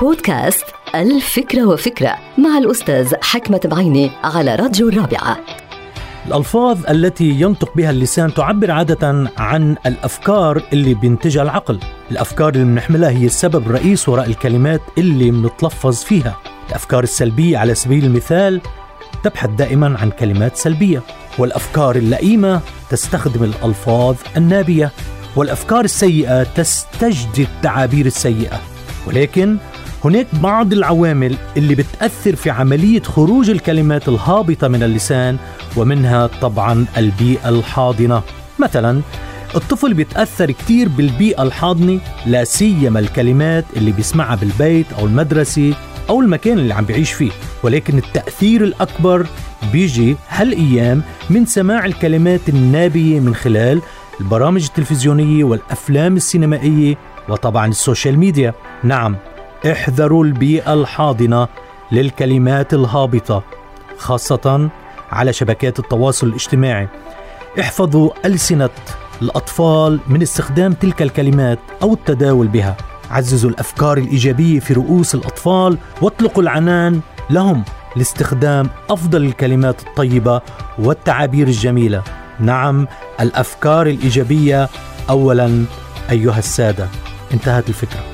بودكاست الفكرة وفكرة مع الأستاذ حكمة بعيني على راديو الرابعة. الألفاظ التي ينطق بها اللسان تعبر عادة عن الأفكار اللي بينتجها العقل. الأفكار اللي بنحملها هي السبب الرئيس وراء الكلمات اللي بنتلفظ فيها. الأفكار السلبية على سبيل المثال تبحث دائما عن كلمات سلبية. والأفكار اللئيمة تستخدم الألفاظ النابية. والأفكار السيئة تستجدي التعابير السيئة. ولكن هناك بعض العوامل اللي بتأثر في عملية خروج الكلمات الهابطة من اللسان ومنها طبعا البيئة الحاضنة. مثلا الطفل بيتأثر كتير بالبيئة الحاضنة لا سيما الكلمات اللي بيسمعها بالبيت أو المدرسة أو المكان اللي عم بيعيش فيه. ولكن التأثير الأكبر بيجي هالأيام من سماع الكلمات النابية من خلال البرامج التلفزيونية والأفلام السينمائية وطبعا السوشيال ميديا. نعم. احذروا البيئة الحاضنة للكلمات الهابطة خاصة على شبكات التواصل الاجتماعي. احفظوا ألسنة الأطفال من استخدام تلك الكلمات أو التداول بها. عززوا الأفكار الإيجابية في رؤوس الأطفال واطلقوا العنان لهم لاستخدام أفضل الكلمات الطيبة والتعابير الجميلة. نعم الأفكار الإيجابية أولا أيها السادة. انتهت الفكرة.